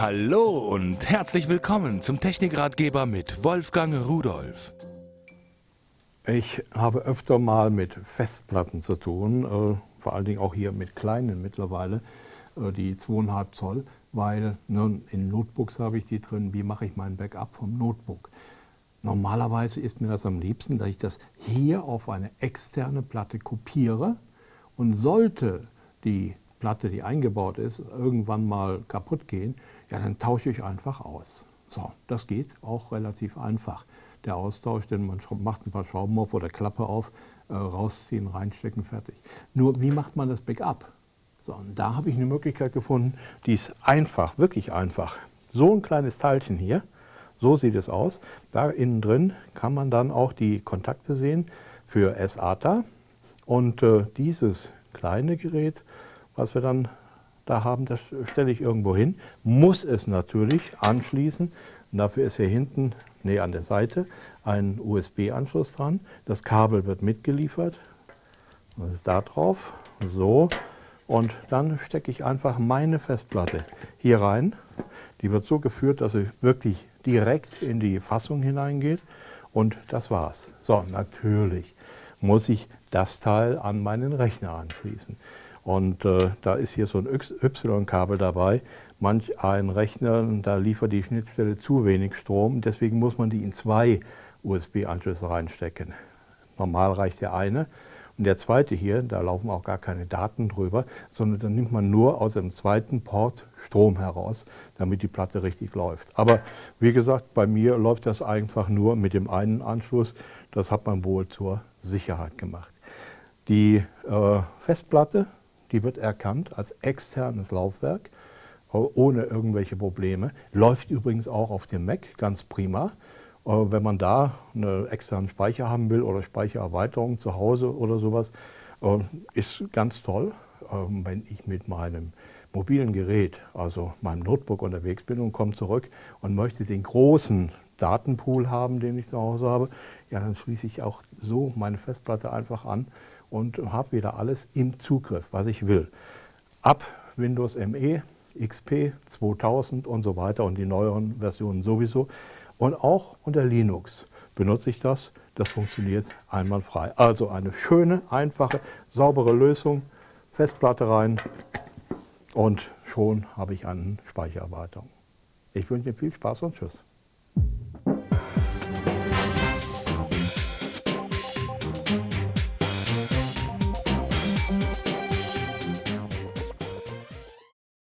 Hallo und herzlich willkommen zum Technikratgeber mit Wolfgang Rudolf. Ich habe öfter mal mit Festplatten zu tun, äh, vor allen Dingen auch hier mit kleinen mittlerweile, äh, die 2,5 Zoll, weil nun in Notebooks habe ich die drin. Wie mache ich mein Backup vom Notebook? Normalerweise ist mir das am liebsten, dass ich das hier auf eine externe Platte kopiere und sollte die Platte, die eingebaut ist, irgendwann mal kaputt gehen, ja, dann tausche ich einfach aus. So, das geht auch relativ einfach. Der Austausch, denn man macht ein paar Schrauben auf oder Klappe auf, äh, rausziehen, reinstecken, fertig. Nur, wie macht man das Backup? So, und da habe ich eine Möglichkeit gefunden, die ist einfach, wirklich einfach. So ein kleines Teilchen hier, so sieht es aus. Da innen drin kann man dann auch die Kontakte sehen für SATA. Und äh, dieses kleine Gerät, was wir dann da haben, das stelle ich irgendwo hin, muss es natürlich anschließen. Und dafür ist hier hinten, nee, an der Seite, ein USB-Anschluss dran. Das Kabel wird mitgeliefert. Das ist da drauf, so. Und dann stecke ich einfach meine Festplatte hier rein. Die wird so geführt, dass sie wirklich direkt in die Fassung hineingeht. Und das war's. So, natürlich muss ich das Teil an meinen Rechner anschließen. Und äh, da ist hier so ein Y-Kabel dabei. Manch ein Rechner, da liefert die Schnittstelle zu wenig Strom, deswegen muss man die in zwei USB-Anschlüsse reinstecken. Normal reicht der eine. Und der zweite hier, da laufen auch gar keine Daten drüber, sondern dann nimmt man nur aus dem zweiten Port Strom heraus, damit die Platte richtig läuft. Aber wie gesagt, bei mir läuft das einfach nur mit dem einen Anschluss. Das hat man wohl zur Sicherheit gemacht. Die äh, Festplatte die wird erkannt als externes Laufwerk ohne irgendwelche Probleme. Läuft übrigens auch auf dem Mac ganz prima. Äh, wenn man da einen externen Speicher haben will oder Speichererweiterung zu Hause oder sowas, äh, ist ganz toll. Ähm, wenn ich mit meinem mobilen Gerät, also meinem Notebook unterwegs bin und komme zurück und möchte den großen Datenpool haben, den ich zu Hause habe, ja, dann schließe ich auch so meine Festplatte einfach an und habe wieder alles im Zugriff, was ich will. Ab Windows ME, XP, 2000 und so weiter und die neueren Versionen sowieso. Und auch unter Linux benutze ich das. Das funktioniert einwandfrei. Also eine schöne, einfache, saubere Lösung. Festplatte rein und schon habe ich eine Speichererweiterung. Ich wünsche Ihnen viel Spaß und Tschüss.